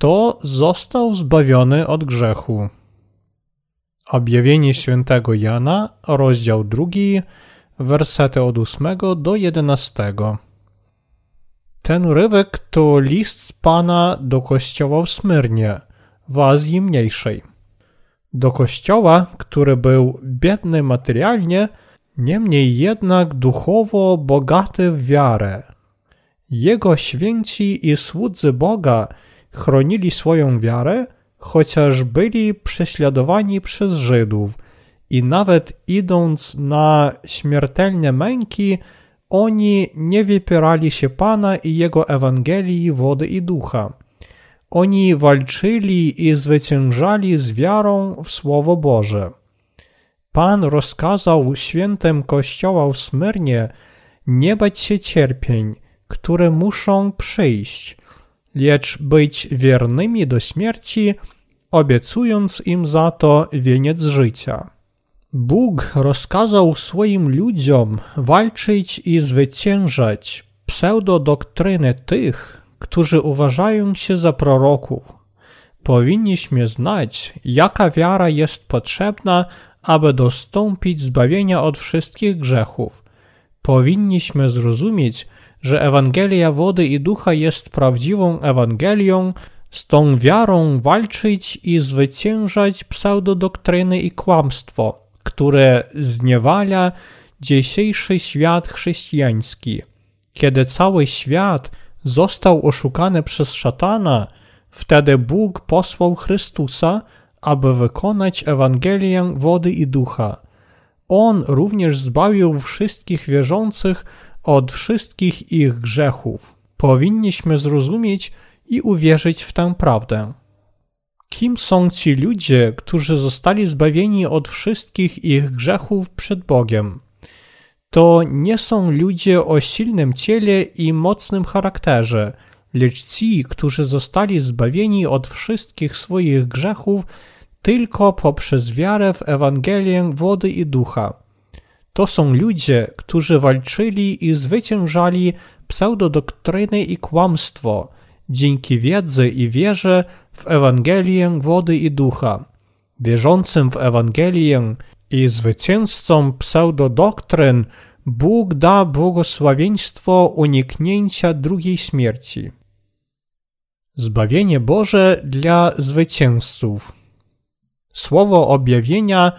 kto został zbawiony od grzechu. Objawienie świętego Jana, rozdział drugi, wersety od 8 do 11. Ten rywek to list Pana do kościoła w Smyrnie, w Azji Mniejszej. Do kościoła, który był biedny materialnie, niemniej jednak duchowo bogaty w wiarę. Jego święci i słudzy Boga chronili swoją wiarę, chociaż byli prześladowani przez Żydów i nawet idąc na śmiertelne męki, oni nie wypierali się Pana i Jego Ewangelii wody i ducha. Oni walczyli i zwyciężali z wiarą w Słowo Boże. Pan rozkazał świętym Kościoła w Smyrnie nie bać się cierpień, które muszą przyjść, lecz być wiernymi do śmierci, obiecując im za to wieniec życia. Bóg rozkazał swoim ludziom walczyć i zwyciężać pseudodoktryny tych, którzy uważają się za proroków. Powinniśmy znać, jaka wiara jest potrzebna, aby dostąpić zbawienia od wszystkich grzechów. Powinniśmy zrozumieć, że Ewangelia wody i ducha jest prawdziwą Ewangelią, z tą wiarą walczyć i zwyciężać pseudodoktryny i kłamstwo, które zniewala dzisiejszy świat chrześcijański. Kiedy cały świat został oszukany przez szatana, wtedy Bóg posłał Chrystusa, aby wykonać Ewangelię wody i ducha. On również zbawił wszystkich wierzących od wszystkich ich grzechów. Powinniśmy zrozumieć i uwierzyć w tę prawdę. Kim są ci ludzie, którzy zostali zbawieni od wszystkich ich grzechów przed Bogiem? To nie są ludzie o silnym ciele i mocnym charakterze, lecz ci, którzy zostali zbawieni od wszystkich swoich grzechów tylko poprzez wiarę w Ewangelię wody i ducha. To są ludzie, którzy walczyli i zwyciężali pseudodoktryny i kłamstwo dzięki wiedzy i wierze w Ewangelię wody i ducha. Wierzącym w Ewangelię i zwycięzcom pseudodoktryn Bóg da błogosławieństwo uniknięcia drugiej śmierci. Zbawienie Boże dla zwycięzców. Słowo objawienia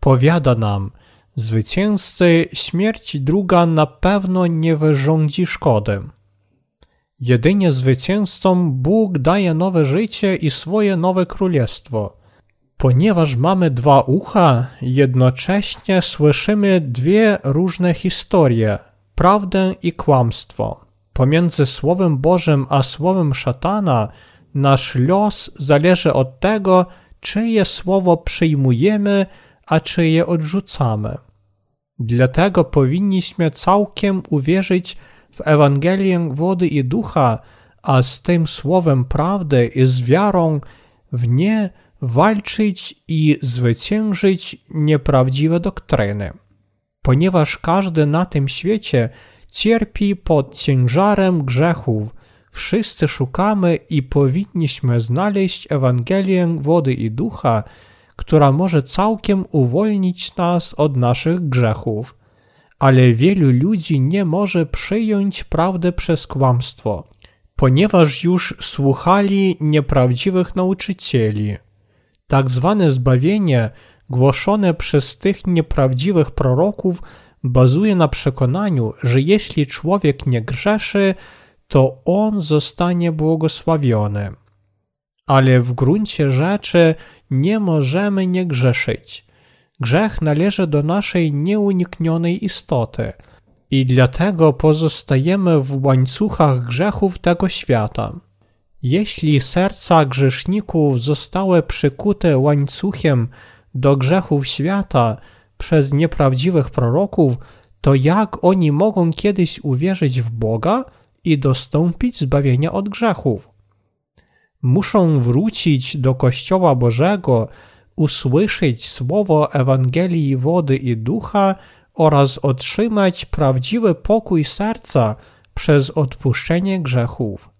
powiada nam, zwycięzcy śmierć druga na pewno nie wyrządzi szkody. Jedynie zwycięzcom Bóg daje nowe życie i swoje nowe królestwo. Ponieważ mamy dwa ucha, jednocześnie słyszymy dwie różne historie prawdę i kłamstwo. Pomiędzy Słowem Bożym a Słowem szatana nasz los zależy od tego, czyje słowo przyjmujemy, a czyje odrzucamy. Dlatego powinniśmy całkiem uwierzyć w Ewangelię wody i ducha, a z tym słowem prawdy i z wiarą w nie walczyć i zwyciężyć nieprawdziwe doktryny. Ponieważ każdy na tym świecie cierpi pod ciężarem grzechów, wszyscy szukamy i powinniśmy znaleźć Ewangelię wody i ducha, która może całkiem uwolnić nas od naszych grzechów ale wielu ludzi nie może przyjąć prawdy przez kłamstwo, ponieważ już słuchali nieprawdziwych nauczycieli. Tak zwane zbawienie głoszone przez tych nieprawdziwych proroków bazuje na przekonaniu, że jeśli człowiek nie grzeszy, to on zostanie błogosławiony. Ale w gruncie rzeczy nie możemy nie grzeszyć. Grzech należy do naszej nieuniknionej istoty i dlatego pozostajemy w łańcuchach grzechów tego świata. Jeśli serca grzeszników zostały przykute łańcuchem do grzechów świata przez nieprawdziwych proroków, to jak oni mogą kiedyś uwierzyć w Boga i dostąpić zbawienia od grzechów? Muszą wrócić do Kościoła Bożego usłyszeć słowo Ewangelii wody i ducha oraz otrzymać prawdziwy pokój serca przez odpuszczenie grzechów.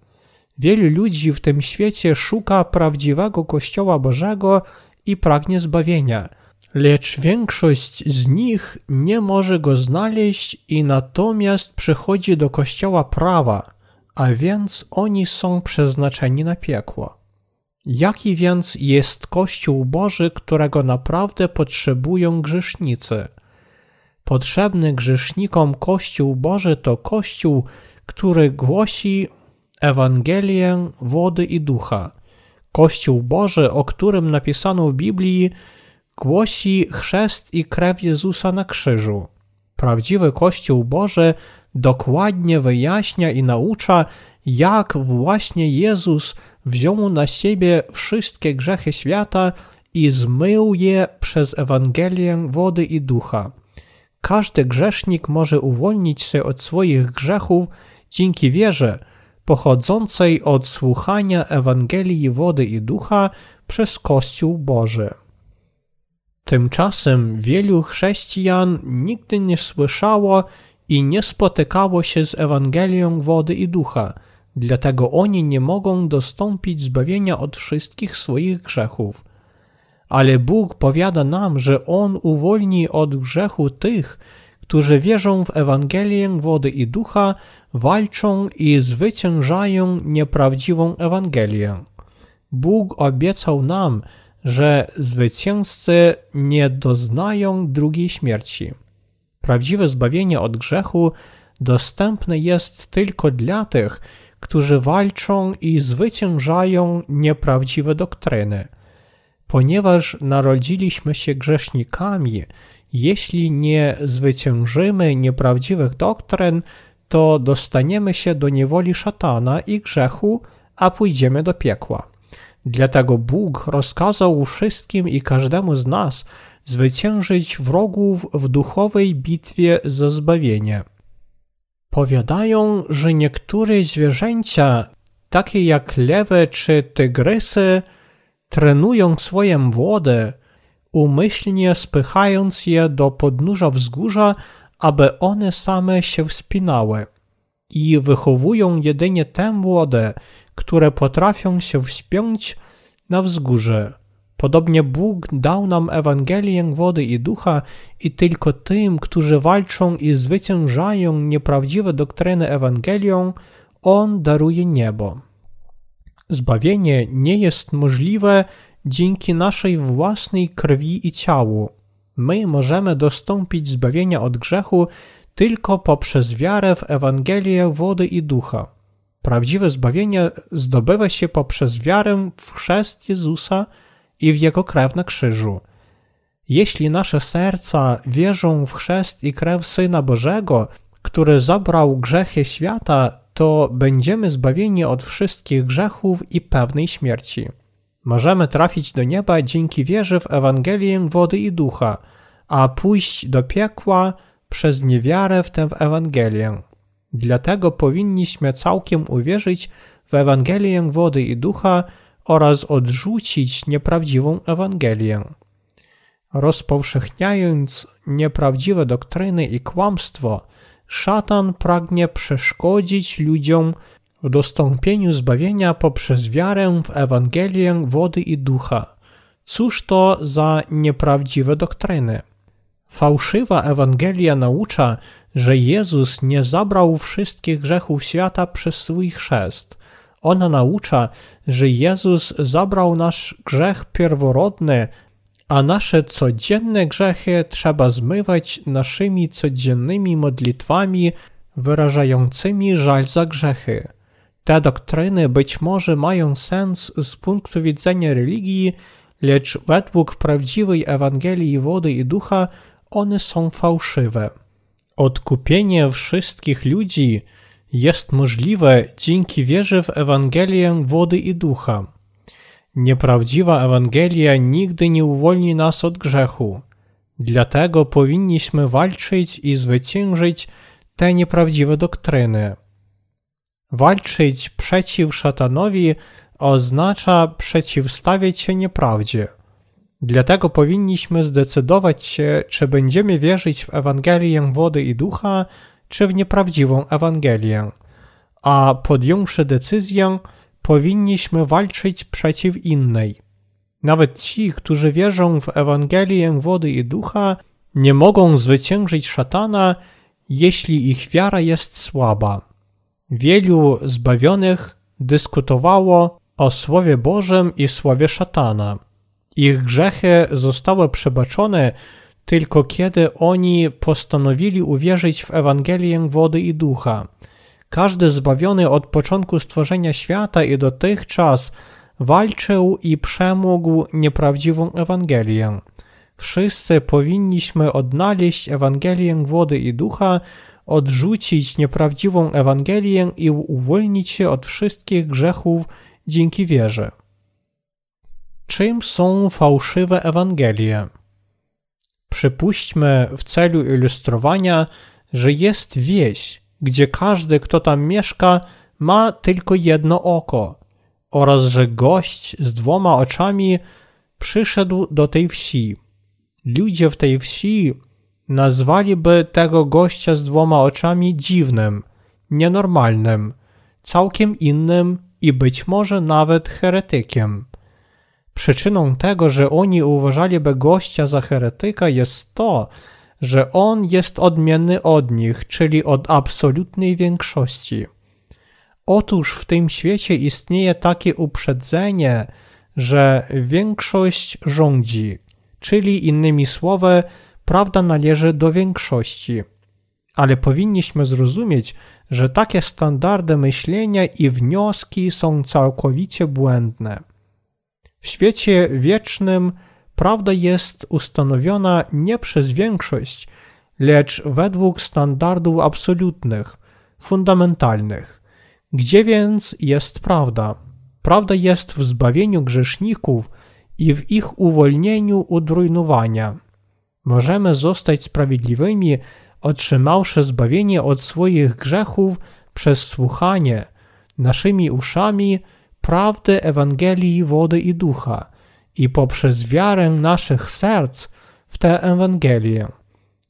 Wielu ludzi w tym świecie szuka prawdziwego Kościoła Bożego i pragnie zbawienia, lecz większość z nich nie może go znaleźć i natomiast przychodzi do Kościoła prawa, a więc oni są przeznaczeni na piekło. Jaki więc jest Kościół Boży, którego naprawdę potrzebują grzesznicy? Potrzebny grzesznikom Kościół Boży to Kościół, który głosi Ewangelię wody i ducha. Kościół Boży, o którym napisano w Biblii, głosi chrzest i krew Jezusa na krzyżu. Prawdziwy Kościół Boży dokładnie wyjaśnia i naucza, jak właśnie Jezus wziął na siebie wszystkie grzechy świata i zmył je przez Ewangelię wody i ducha. Każdy grzesznik może uwolnić się od swoich grzechów dzięki wierze pochodzącej od słuchania Ewangelii wody i ducha przez Kościół Boży. Tymczasem wielu chrześcijan nigdy nie słyszało i nie spotykało się z Ewangelią wody i ducha, dlatego oni nie mogą dostąpić zbawienia od wszystkich swoich grzechów. Ale Bóg powiada nam, że On uwolni od grzechu tych, którzy wierzą w Ewangelię wody i ducha, walczą i zwyciężają nieprawdziwą Ewangelię. Bóg obiecał nam, że zwycięzcy nie doznają drugiej śmierci. Prawdziwe zbawienie od grzechu dostępne jest tylko dla tych, którzy walczą i zwyciężają nieprawdziwe doktryny. Ponieważ narodziliśmy się grzesznikami, jeśli nie zwyciężymy nieprawdziwych doktryn, to dostaniemy się do niewoli szatana i grzechu, a pójdziemy do piekła. Dlatego Bóg rozkazał wszystkim i każdemu z nas zwyciężyć wrogów w duchowej bitwie za zbawienie. Powiadają, że niektóre zwierzęcia, takie jak lewy czy tygrysy, trenują swoje młode, umyślnie spychając je do podnóża wzgórza, aby one same się wspinały i wychowują jedynie te młode, które potrafią się wspiąć na wzgórze. Podobnie Bóg dał nam Ewangelię wody i ducha i tylko tym, którzy walczą i zwyciężają nieprawdziwe doktryny Ewangelią, On daruje niebo. Zbawienie nie jest możliwe dzięki naszej własnej krwi i ciału. My możemy dostąpić zbawienia od grzechu tylko poprzez wiarę w Ewangelię wody i ducha. Prawdziwe zbawienie zdobywa się poprzez wiarę w chrzest Jezusa i w Jego krew na krzyżu. Jeśli nasze serca wierzą w chrzest i krew Syna Bożego, który zabrał grzechy świata, to będziemy zbawieni od wszystkich grzechów i pewnej śmierci. Możemy trafić do nieba dzięki wierze w Ewangelię wody i ducha, a pójść do piekła przez niewiarę w tę Ewangelię. Dlatego powinniśmy całkiem uwierzyć w Ewangelię wody i ducha oraz odrzucić nieprawdziwą Ewangelię. Rozpowszechniając nieprawdziwe doktryny i kłamstwo, szatan pragnie przeszkodzić ludziom w dostąpieniu zbawienia poprzez wiarę w Ewangelię wody i ducha. Cóż to za nieprawdziwe doktryny? Fałszywa Ewangelia naucza, że Jezus nie zabrał wszystkich grzechów świata przez swój chrzest. Ona naucza, że Jezus zabrał nasz grzech pierworodny, a nasze codzienne grzechy trzeba zmywać naszymi codziennymi modlitwami wyrażającymi żal za grzechy. Te doktryny być może mają sens z punktu widzenia religii, lecz według prawdziwej Ewangelii wody i ducha one są fałszywe. Odkupienie wszystkich ludzi jest możliwe dzięki wierze w Ewangelię wody i ducha. Nieprawdziwa Ewangelia nigdy nie uwolni nas od grzechu. Dlatego powinniśmy walczyć i zwyciężyć te nieprawdziwe doktryny. Walczyć przeciw szatanowi oznacza przeciwstawiać się nieprawdzie. Dlatego powinniśmy zdecydować się, czy będziemy wierzyć w Ewangelię wody i ducha, czy w nieprawdziwą Ewangelię. A podjąwszy decyzję, powinniśmy walczyć przeciw innej. Nawet ci, którzy wierzą w Ewangelię wody i ducha, nie mogą zwyciężyć szatana, jeśli ich wiara jest słaba. Wielu zbawionych dyskutowało o Słowie Bożym i Słowie szatana. Ich grzechy zostały przebaczone tylko kiedy oni postanowili uwierzyć w Ewangelię wody i ducha. Każdy zbawiony od początku stworzenia świata i dotychczas walczył i przemógł nieprawdziwą Ewangelię. Wszyscy powinniśmy odnaleźć Ewangelię wody i ducha, odrzucić nieprawdziwą Ewangelię i uwolnić się od wszystkich grzechów dzięki wierze. Czym są fałszywe Ewangelie? Przypuśćmy w celu ilustrowania, że jest wieś, gdzie każdy, kto tam mieszka, ma tylko jedno oko, oraz że gość z dwoma oczami przyszedł do tej wsi. Ludzie w tej wsi nazwaliby tego gościa z dwoma oczami dziwnym, nienormalnym, całkiem innym i być może nawet heretykiem. Przyczyną tego, że oni uważaliby gościa za heretyka jest to, że on jest odmienny od nich, czyli od absolutnej większości. Otóż w tym świecie istnieje takie uprzedzenie, że większość rządzi, czyli innymi słowy, prawda należy do większości. Ale powinniśmy zrozumieć, że takie standardy myślenia i wnioski są całkowicie błędne. W świecie wiecznym prawda jest ustanowiona nie przez większość, lecz według standardów absolutnych, fundamentalnych. Gdzie więc jest prawda? Prawda jest w zbawieniu grzeszników i w ich uwolnieniu od rujnowania. Możemy zostać sprawiedliwymi, otrzymawszy zbawienie od swoich grzechów przez słuchanie naszymi uszami prawdy Ewangelii wody i ducha i poprzez wiarę naszych serc w tę Ewangelię.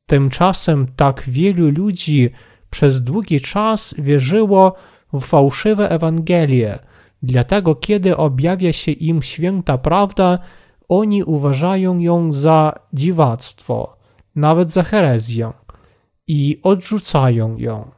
Tymczasem tak wielu ludzi przez długi czas wierzyło w fałszywe Ewangelie, dlatego kiedy objawia się im święta prawda, oni uważają ją za dziwactwo, nawet za herezję i odrzucają ją.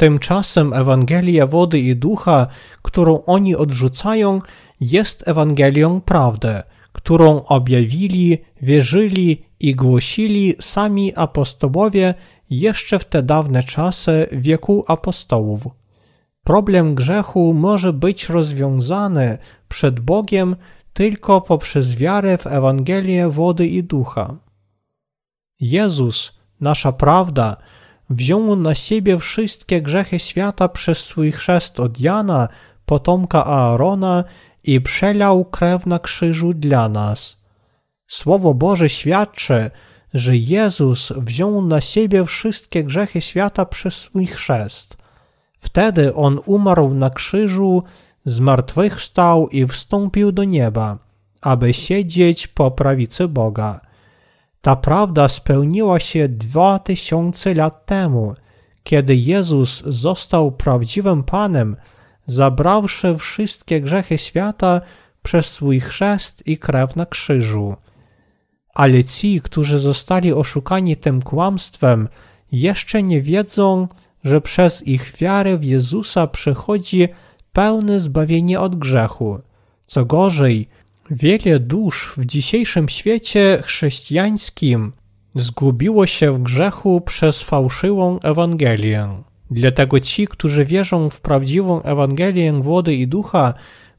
Tymczasem Ewangelia wody i ducha, którą oni odrzucają, jest Ewangelią prawdy, którą objawili, wierzyli i głosili sami apostołowie jeszcze w te dawne czasy wieku apostołów. Problem grzechu może być rozwiązany przed Bogiem tylko poprzez wiarę w Ewangelię wody i ducha. Jezus, nasza prawda, wziął na siebie wszystkie grzechy świata przez swój chrzest od Jana, potomka Aarona i przelał krew na krzyżu dla nas. Słowo Boże świadczy, że Jezus wziął na siebie wszystkie grzechy świata przez swój chrzest. Wtedy On umarł na krzyżu, zmartwychwstał i wstąpił do nieba, aby siedzieć po prawicy Boga. Ta prawda spełniła się dwa tysiące lat temu, kiedy Jezus został prawdziwym Panem, zabrawszy wszystkie grzechy świata przez swój chrzest i krew na krzyżu. Ale ci, którzy zostali oszukani tym kłamstwem, jeszcze nie wiedzą, że przez ich wiarę w Jezusa przychodzi pełne zbawienie od grzechu. Co gorzej, Wiele dusz w dzisiejszym świecie chrześcijańskim zgubiło się w grzechu przez fałszywą Ewangelię. Dlatego ci, którzy wierzą w prawdziwą Ewangelię wody i ducha,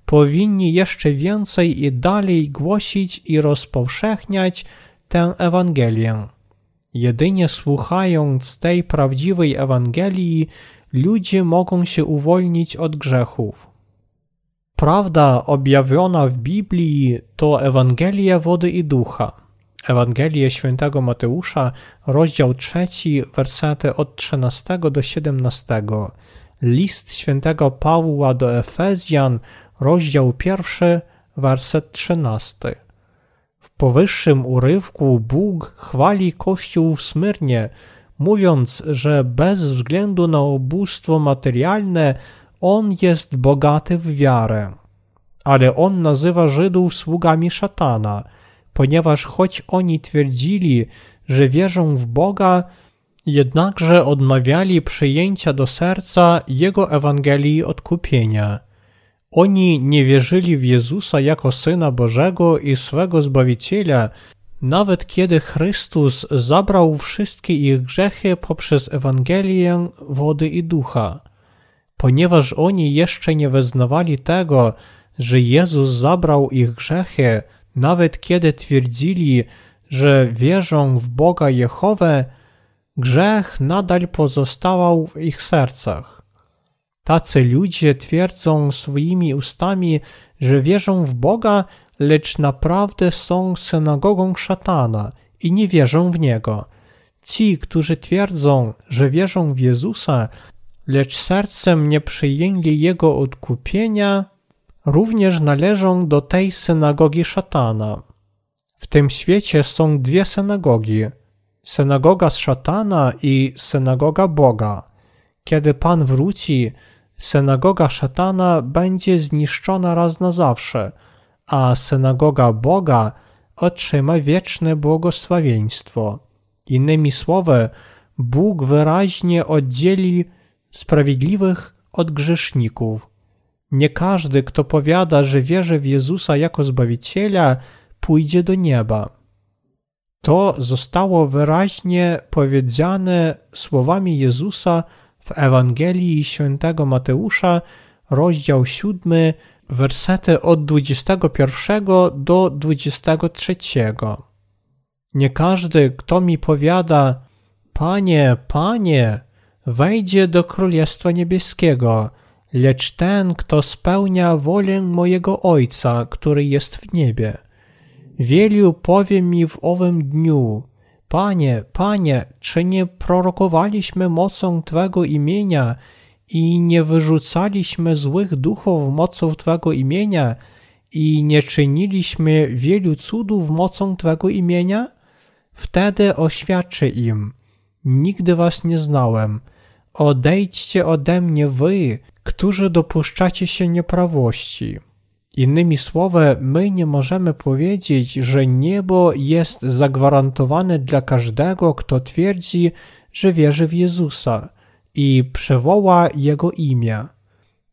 powinni jeszcze więcej i dalej głosić i rozpowszechniać tę Ewangelię. Jedynie słuchając tej prawdziwej Ewangelii, ludzie mogą się uwolnić od grzechów. Prawda objawiona w Biblii to Ewangelia wody i ducha. Ewangelie świętego Mateusza, rozdział 3, wersety od 13 do 17. List świętego Pawła do Efezjan, rozdział 1, werset 13. W powyższym urywku Bóg chwali Kościół w Smyrnie, mówiąc, że bez względu na ubóstwo materialne on jest bogaty w wiarę. Ale on nazywa Żydów sługami szatana, ponieważ choć oni twierdzili, że wierzą w Boga, jednakże odmawiali przyjęcia do serca Jego Ewangelii odkupienia. Oni nie wierzyli w Jezusa jako Syna Bożego i swego Zbawiciela, nawet kiedy Chrystus zabrał wszystkie ich grzechy poprzez Ewangelię wody i ducha. Ponieważ oni jeszcze nie wyznawali tego, że Jezus zabrał ich grzechy, nawet kiedy twierdzili, że wierzą w Boga Jehowę, grzech nadal pozostawał w ich sercach. Tacy ludzie twierdzą swoimi ustami, że wierzą w Boga, lecz naprawdę są synagogą szatana i nie wierzą w Niego. Ci, którzy twierdzą, że wierzą w Jezusa, lecz sercem nie przyjęli Jego odkupienia, również należą do tej synagogi szatana. W tym świecie są dwie synagogi: synagoga z szatana i synagoga Boga. Kiedy Pan wróci, synagoga szatana będzie zniszczona raz na zawsze, a synagoga Boga otrzyma wieczne błogosławieństwo. Innymi słowy, Bóg wyraźnie oddzieli sprawiedliwych od grzeszników. Nie każdy, kto powiada, że wierzy w Jezusa jako Zbawiciela, pójdzie do nieba. To zostało wyraźnie powiedziane słowami Jezusa w Ewangelii świętego Mateusza, rozdział 7, wersety od 21 do 23. Nie każdy, kto mi powiada, Panie, Panie, wejdzie do Królestwa Niebieskiego, lecz ten, kto spełnia wolę mojego Ojca, który jest w niebie. Wielu powie mi w owym dniu, Panie, Panie, czy nie prorokowaliśmy mocą Twego imienia i nie wyrzucaliśmy złych duchów mocą Twego imienia i nie czyniliśmy wielu cudów mocą Twego imienia? Wtedy oświadczy im, nigdy Was nie znałem, odejdźcie ode mnie wy, którzy dopuszczacie się nieprawości. Innymi słowy, my nie możemy powiedzieć, że niebo jest zagwarantowane dla każdego, kto twierdzi, że wierzy w Jezusa i przywoła Jego imię.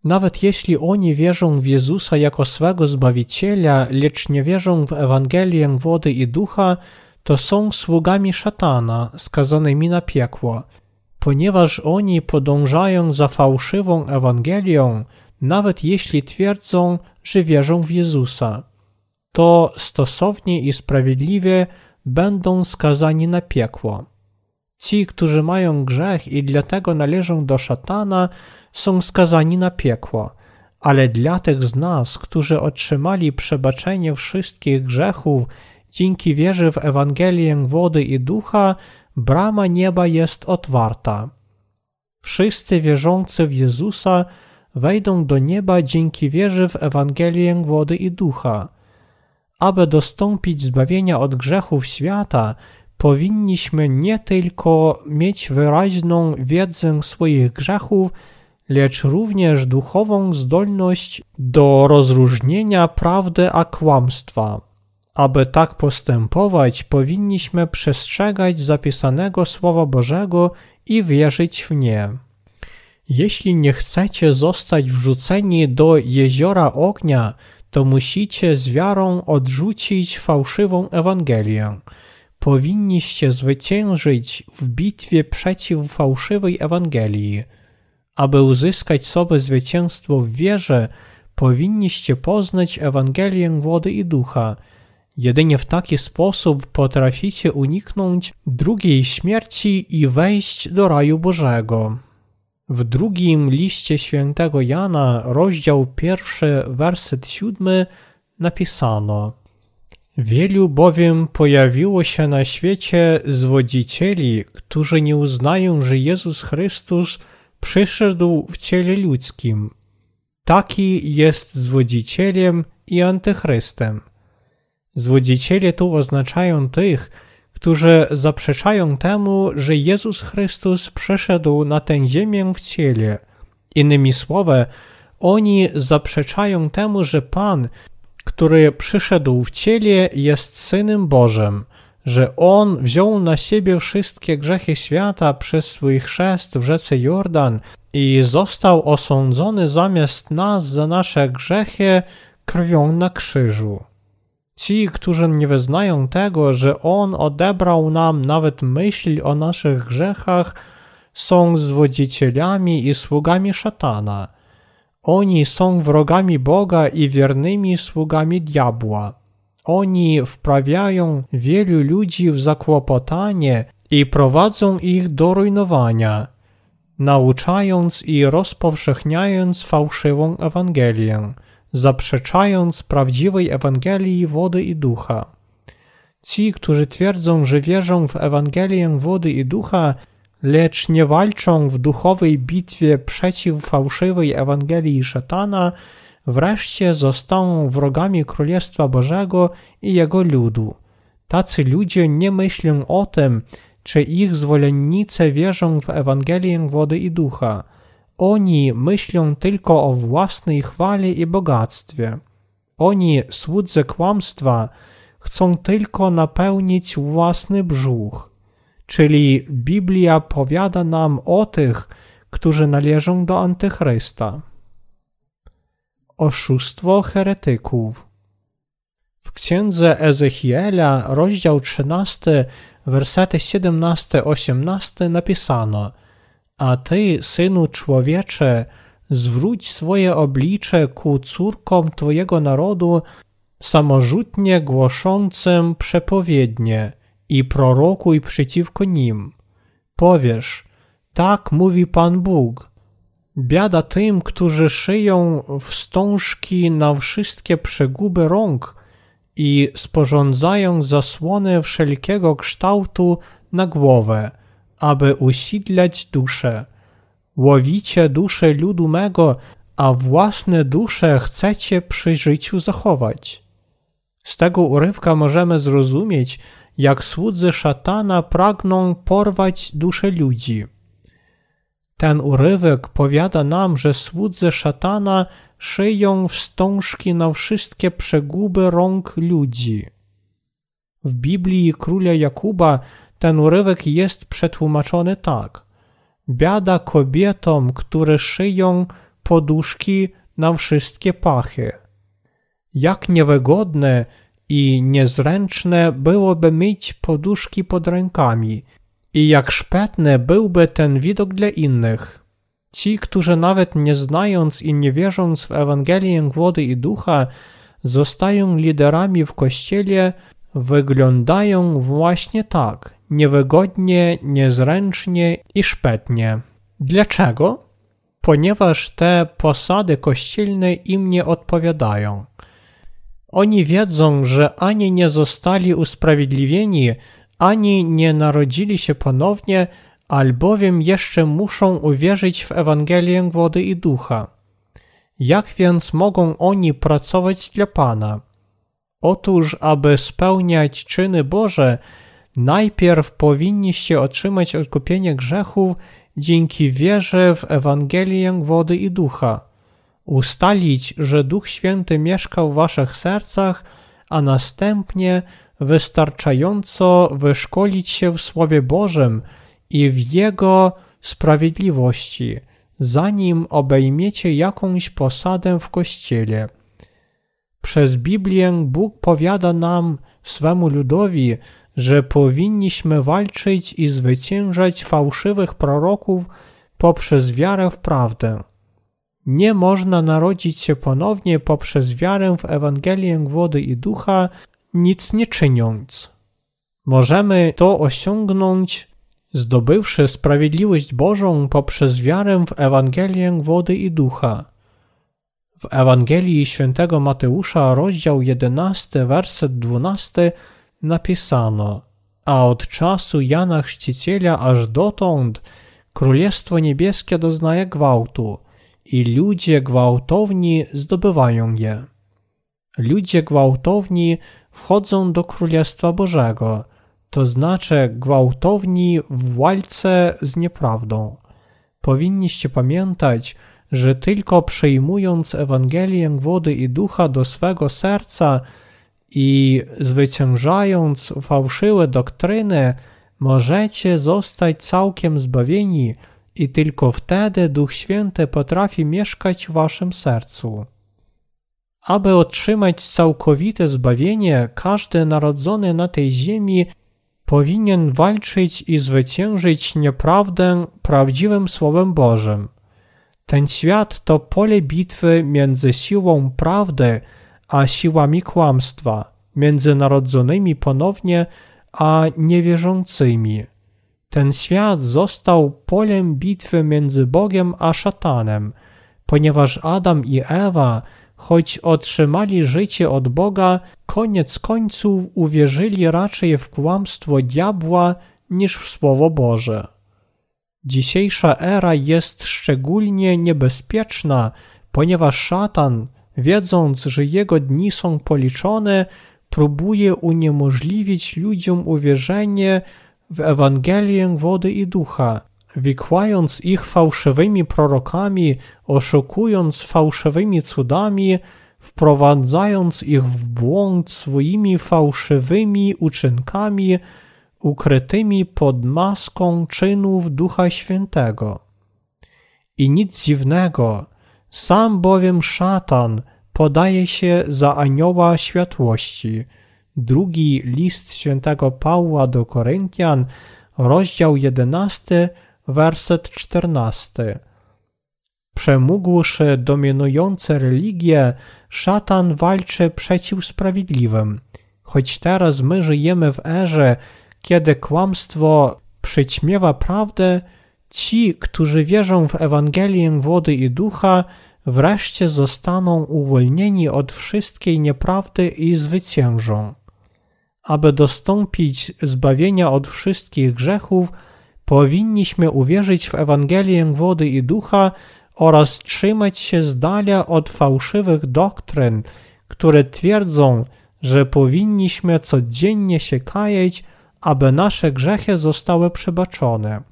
Nawet jeśli oni wierzą w Jezusa jako swego Zbawiciela, lecz nie wierzą w Ewangelię wody i ducha, to są sługami szatana, skazanymi na piekło. Ponieważ oni podążają za fałszywą Ewangelią, nawet jeśli twierdzą, że wierzą w Jezusa, to stosownie i sprawiedliwie będą skazani na piekło. Ci, którzy mają grzech i dlatego należą do szatana, są skazani na piekło. Ale dla tych z nas, którzy otrzymali przebaczenie wszystkich grzechów dzięki wierze w Ewangelię wody i ducha, brama nieba jest otwarta. Wszyscy wierzący w Jezusa wejdą do nieba dzięki wierze w Ewangelię wody i ducha. Aby dostąpić zbawienia od grzechów świata, powinniśmy nie tylko mieć wyraźną wiedzę swoich grzechów, lecz również duchową zdolność do rozróżnienia prawdy a kłamstwa. Aby tak postępować, powinniśmy przestrzegać zapisanego Słowa Bożego i wierzyć w nie. Jeśli nie chcecie zostać wrzuceni do jeziora ognia, to musicie z wiarą odrzucić fałszywą Ewangelię. Powinniście zwyciężyć w bitwie przeciw fałszywej Ewangelii. Aby uzyskać sobie zwycięstwo w wierze, powinniście poznać Ewangelię wody i ducha. Jedynie w taki sposób potraficie uniknąć drugiej śmierci i wejść do raju Bożego. W drugim liście świętego Jana, rozdział pierwszy, werset siódmy, napisano Wielu bowiem pojawiło się na świecie zwodzicieli, którzy nie uznają, że Jezus Chrystus przyszedł w ciele ludzkim. Taki jest zwodzicielem i antychrystem. Zwodziciele tu oznaczają tych, którzy zaprzeczają temu, że Jezus Chrystus przeszedł na tę ziemię w ciele. Innymi słowy, oni zaprzeczają temu, że Pan, który przyszedł w ciele, jest Synem Bożym, że On wziął na siebie wszystkie grzechy świata przez swój chrzest w rzece Jordan i został osądzony zamiast nas za nasze grzechy krwią na krzyżu. Ci, którzy nie wyznają tego, że On odebrał nam nawet myśl o naszych grzechach, są zwodzicielami i sługami szatana. Oni są wrogami Boga i wiernymi sługami diabła. Oni wprawiają wielu ludzi w zakłopotanie i prowadzą ich do rujnowania, nauczając i rozpowszechniając fałszywą Ewangelię, zaprzeczając prawdziwej Ewangelii wody i ducha. Ci, którzy twierdzą, że wierzą w Ewangelię wody i ducha, lecz nie walczą w duchowej bitwie przeciw fałszywej Ewangelii szatana, wreszcie zostaną wrogami Królestwa Bożego i Jego ludu. Tacy ludzie nie myślą o tym, czy ich zwolennicy wierzą w Ewangelię wody i ducha. Oni myślą tylko o własnej chwale i bogactwie. Oni, słudzy kłamstwa, chcą tylko napełnić własny brzuch. Czyli Biblia powiada nam o tych, którzy należą do Antychrysta. Oszustwo heretyków. W księdze Ezechiela, rozdział 13, wersety 17-18 napisano: A ty, synu człowiecze, zwróć swoje oblicze ku córkom twojego narodu, samorzutnie głoszącym przepowiednie i prorokuj przeciwko nim. Powiesz, tak mówi Pan Bóg. Biada tym, którzy szyją wstążki na wszystkie przeguby rąk i sporządzają zasłony wszelkiego kształtu na głowę, aby usidleć duszę. Łowicie duszę ludu mego, a własne dusze chcecie przy życiu zachować. Z tego urywka możemy zrozumieć, jak słudzy szatana pragną porwać dusze ludzi. Ten urywek powiada nam, że słudzy szatana szyją wstążki na wszystkie przeguby rąk ludzi. W Biblii króla Jakuba ten urywek jest przetłumaczony tak. Biada kobietom, które szyją poduszki na wszystkie pachy. Jak niewygodne i niezręczne byłoby mieć poduszki pod rękami i jak szpetny byłby ten widok dla innych. Ci, którzy nawet nie znając i nie wierząc w Ewangelię wody i ducha, zostają liderami w kościele, wyglądają właśnie tak, niewygodnie, niezręcznie i szpetnie. Dlaczego? Ponieważ te posady kościelne im nie odpowiadają. Oni wiedzą, że ani nie zostali usprawiedliwieni, ani nie narodzili się ponownie, albowiem jeszcze muszą uwierzyć w Ewangelię wody i ducha. Jak więc mogą oni pracować dla Pana? Otóż, aby spełniać czyny Boże, najpierw powinniście otrzymać odkupienie grzechów dzięki wierze w Ewangelię wody i ducha ustalić, że Duch Święty mieszkał w waszych sercach, a następnie wystarczająco wyszkolić się w Słowie Bożym i w Jego sprawiedliwości, zanim obejmiecie jakąś posadę w Kościele. Przez Biblię Bóg powiada nam, swemu ludowi, że powinniśmy walczyć i zwyciężać fałszywych proroków poprzez wiarę w prawdę. Nie można narodzić się ponownie poprzez wiarę w Ewangelię wody i ducha, nic nie czyniąc. Możemy to osiągnąć, zdobywszy sprawiedliwość Bożą poprzez wiarę w Ewangelię wody i ducha. W Ewangelii świętego Mateusza, rozdział 11, werset 12 napisano A od czasu Jana Chrzciciela aż dotąd Królestwo Niebieskie doznaje gwałtu – i ludzie gwałtowni zdobywają je. Ludzie gwałtowni wchodzą do Królestwa Bożego, to znaczy gwałtowni w walce z nieprawdą. Powinniście pamiętać, że tylko przyjmując Ewangelię wody i ducha do swego serca i zwyciężając fałszywe doktryny, możecie zostać całkiem zbawieni i tylko wtedy Duch Święty potrafi mieszkać w waszym sercu. Aby otrzymać całkowite zbawienie, każdy narodzony na tej ziemi powinien walczyć i zwyciężyć nieprawdę prawdziwym Słowem Bożym. Ten świat to pole bitwy między siłą prawdy a siłami kłamstwa, między narodzonymi ponownie a niewierzącymi. Ten świat został polem bitwy między Bogiem a szatanem, ponieważ Adam i Ewa, choć otrzymali życie od Boga, koniec końców uwierzyli raczej w kłamstwo diabła niż w Słowo Boże. Dzisiejsza era jest szczególnie niebezpieczna, ponieważ szatan, wiedząc, że jego dni są policzone, próbuje uniemożliwić ludziom uwierzenie w Ewangelię wody i ducha, wikłając ich fałszywymi prorokami, oszukując fałszywymi cudami, wprowadzając ich w błąd swoimi fałszywymi uczynkami, ukrytymi pod maską czynów Ducha Świętego. I nic dziwnego, sam bowiem szatan podaje się za anioła światłości. Drugi list świętego Pawła do Koryntian, rozdział 11, werset 14. Przemógłszy dominujące religie, szatan walczy przeciw sprawiedliwym. Choć teraz my żyjemy w erze, kiedy kłamstwo przyćmiewa prawdę, ci, którzy wierzą w Ewangelię wody i ducha, wreszcie zostaną uwolnieni od wszystkiej nieprawdy i zwyciężą. Aby dostąpić zbawienia od wszystkich grzechów, powinniśmy uwierzyć w Ewangelię wody i ducha oraz trzymać się z dala od fałszywych doktryn, które twierdzą, że powinniśmy codziennie się kajać, aby nasze grzechy zostały przebaczone.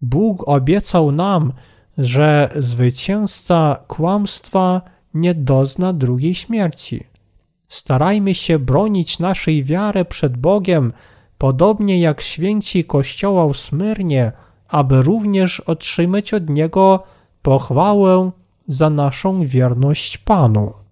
Bóg obiecał nam, że zwycięzca kłamstwa nie dozna drugiej śmierci. Starajmy się bronić naszej wiary przed Bogiem, podobnie jak święci Kościoła w Smyrnie, aby również otrzymać od Niego pochwałę za naszą wierność Panu.